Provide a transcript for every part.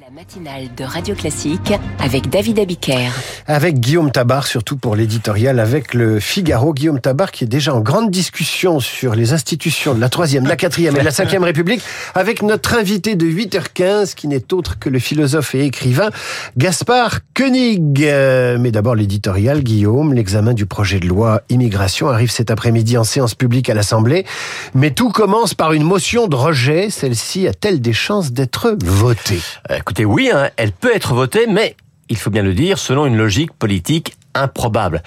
La matinale de Radio Classique avec David Abiker. Avec Guillaume Tabar, surtout pour l'éditorial, avec le Figaro. Guillaume Tabar qui est déjà en grande discussion sur les institutions de la troisième, de la quatrième et de la cinquième République, avec notre invité de 8h15, qui n'est autre que le philosophe et écrivain Gaspard Koenig. Euh, mais d'abord l'éditorial, Guillaume. L'examen du projet de loi immigration arrive cet après-midi en séance publique à l'Assemblée. Mais tout commence par une motion de rejet. Celle-ci a-t-elle des chances d'être votée? Écoutez, oui, hein, elle peut être votée, mais il faut bien le dire, selon une logique politique improbable.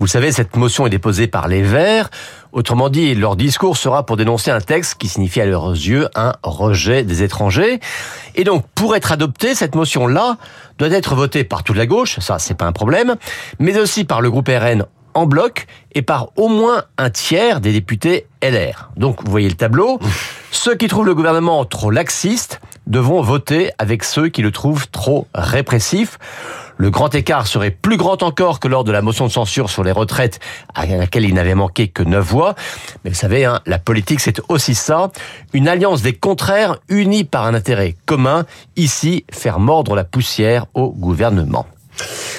Vous le savez, cette motion est déposée par les Verts. Autrement dit, leur discours sera pour dénoncer un texte qui signifie à leurs yeux un rejet des étrangers. Et donc, pour être adoptée, cette motion-là doit être votée par toute la gauche, ça c'est pas un problème, mais aussi par le groupe RN en bloc et par au moins un tiers des députés LR. Donc, vous voyez le tableau. Ceux qui trouvent le gouvernement trop laxiste devront voter avec ceux qui le trouvent trop répressif. Le grand écart serait plus grand encore que lors de la motion de censure sur les retraites, à laquelle il n'avait manqué que neuf voix. Mais vous savez, hein, la politique, c'est aussi ça. Une alliance des contraires unis par un intérêt commun. Ici, faire mordre la poussière au gouvernement.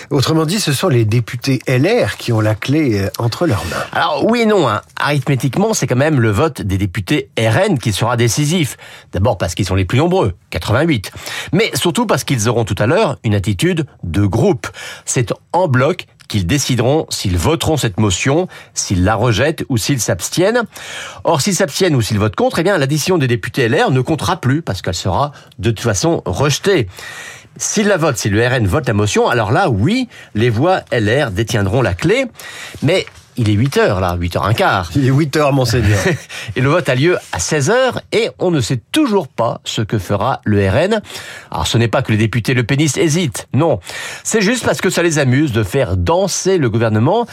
Autrement dit, ce sont les députés LR qui ont la clé euh, entre leurs mains. Alors oui et non, hein. arithmétiquement, c'est quand même le vote des députés RN qui sera décisif. D'abord parce qu'ils sont les plus nombreux, 88, mais surtout parce qu'ils auront tout à l'heure une attitude de groupe. C'est en bloc qu'ils décideront s'ils voteront cette motion, s'ils la rejettent ou s'ils s'abstiennent. Or, s'ils s'abstiennent ou s'ils votent contre, eh bien, la décision des députés LR ne comptera plus parce qu'elle sera de toute façon rejetée. S'il la vote, si le RN vote la motion, alors là, oui, les voix LR détiendront la clé. Mais il est 8 heures là, 8 heures un quart. Il est 8 heures, monseigneur. et le vote a lieu à 16 heures et on ne sait toujours pas ce que fera le RN. Alors ce n'est pas que les députés le pénis hésitent, non. C'est juste parce que ça les amuse de faire danser le gouvernement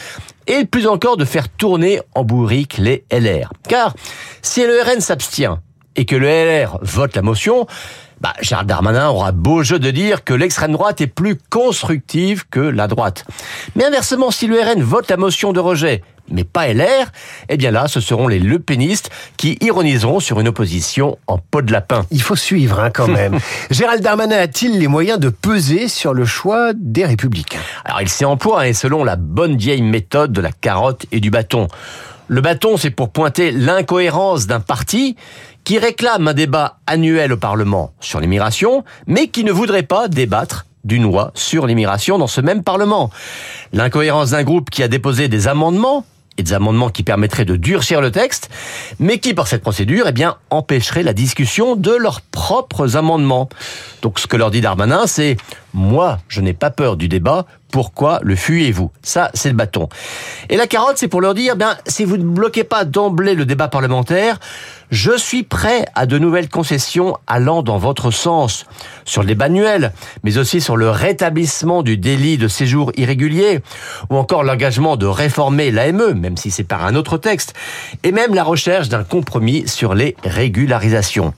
et plus encore de faire tourner en bourrique les LR. Car si le RN s'abstient et que le LR vote la motion, bah, Gérald Darmanin aura beau jeu de dire que l'extrême droite est plus constructive que la droite. Mais inversement, si le vote la motion de rejet, mais pas LR, eh bien là, ce seront les Le Penistes qui ironiseront sur une opposition en peau de lapin. Il faut suivre hein, quand même. Gérald Darmanin a-t-il les moyens de peser sur le choix des républicains? Alors il s'y emploie, et hein, selon la bonne vieille méthode de la carotte et du bâton. Le bâton, c'est pour pointer l'incohérence d'un parti qui réclame un débat annuel au Parlement sur l'immigration, mais qui ne voudrait pas débattre d'une loi sur l'immigration dans ce même Parlement. L'incohérence d'un groupe qui a déposé des amendements et des amendements qui permettraient de durcir le texte, mais qui, par cette procédure, eh bien, empêcherait la discussion de leurs propres amendements. Donc, ce que leur dit Darmanin, c'est moi, je n'ai pas peur du débat. Pourquoi le fuyez-vous? Ça, c'est le bâton. Et la carotte, c'est pour leur dire, bien, si vous ne bloquez pas d'emblée le débat parlementaire, je suis prêt à de nouvelles concessions allant dans votre sens sur le débat mais aussi sur le rétablissement du délit de séjour irrégulier, ou encore l'engagement de réformer l'AME, même si c'est par un autre texte, et même la recherche d'un compromis sur les régularisations.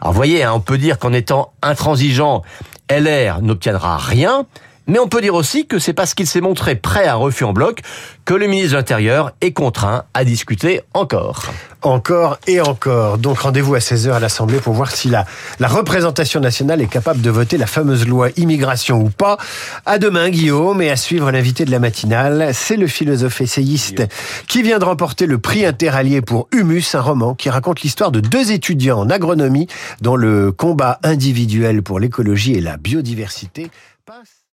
Alors, voyez, hein, on peut dire qu'en étant intransigeant, LR n'obtiendra rien, mais on peut dire aussi que c'est parce qu'il s'est montré prêt à refus en bloc que le ministre de l'Intérieur est contraint à discuter encore. Encore et encore. Donc rendez-vous à 16h à l'Assemblée pour voir si la, la représentation nationale est capable de voter la fameuse loi immigration ou pas. À demain Guillaume et à suivre l'invité de la matinale, c'est le philosophe essayiste qui vient de remporter le prix interallié pour Humus, un roman qui raconte l'histoire de deux étudiants en agronomie dont le combat individuel pour l'écologie et la biodiversité passe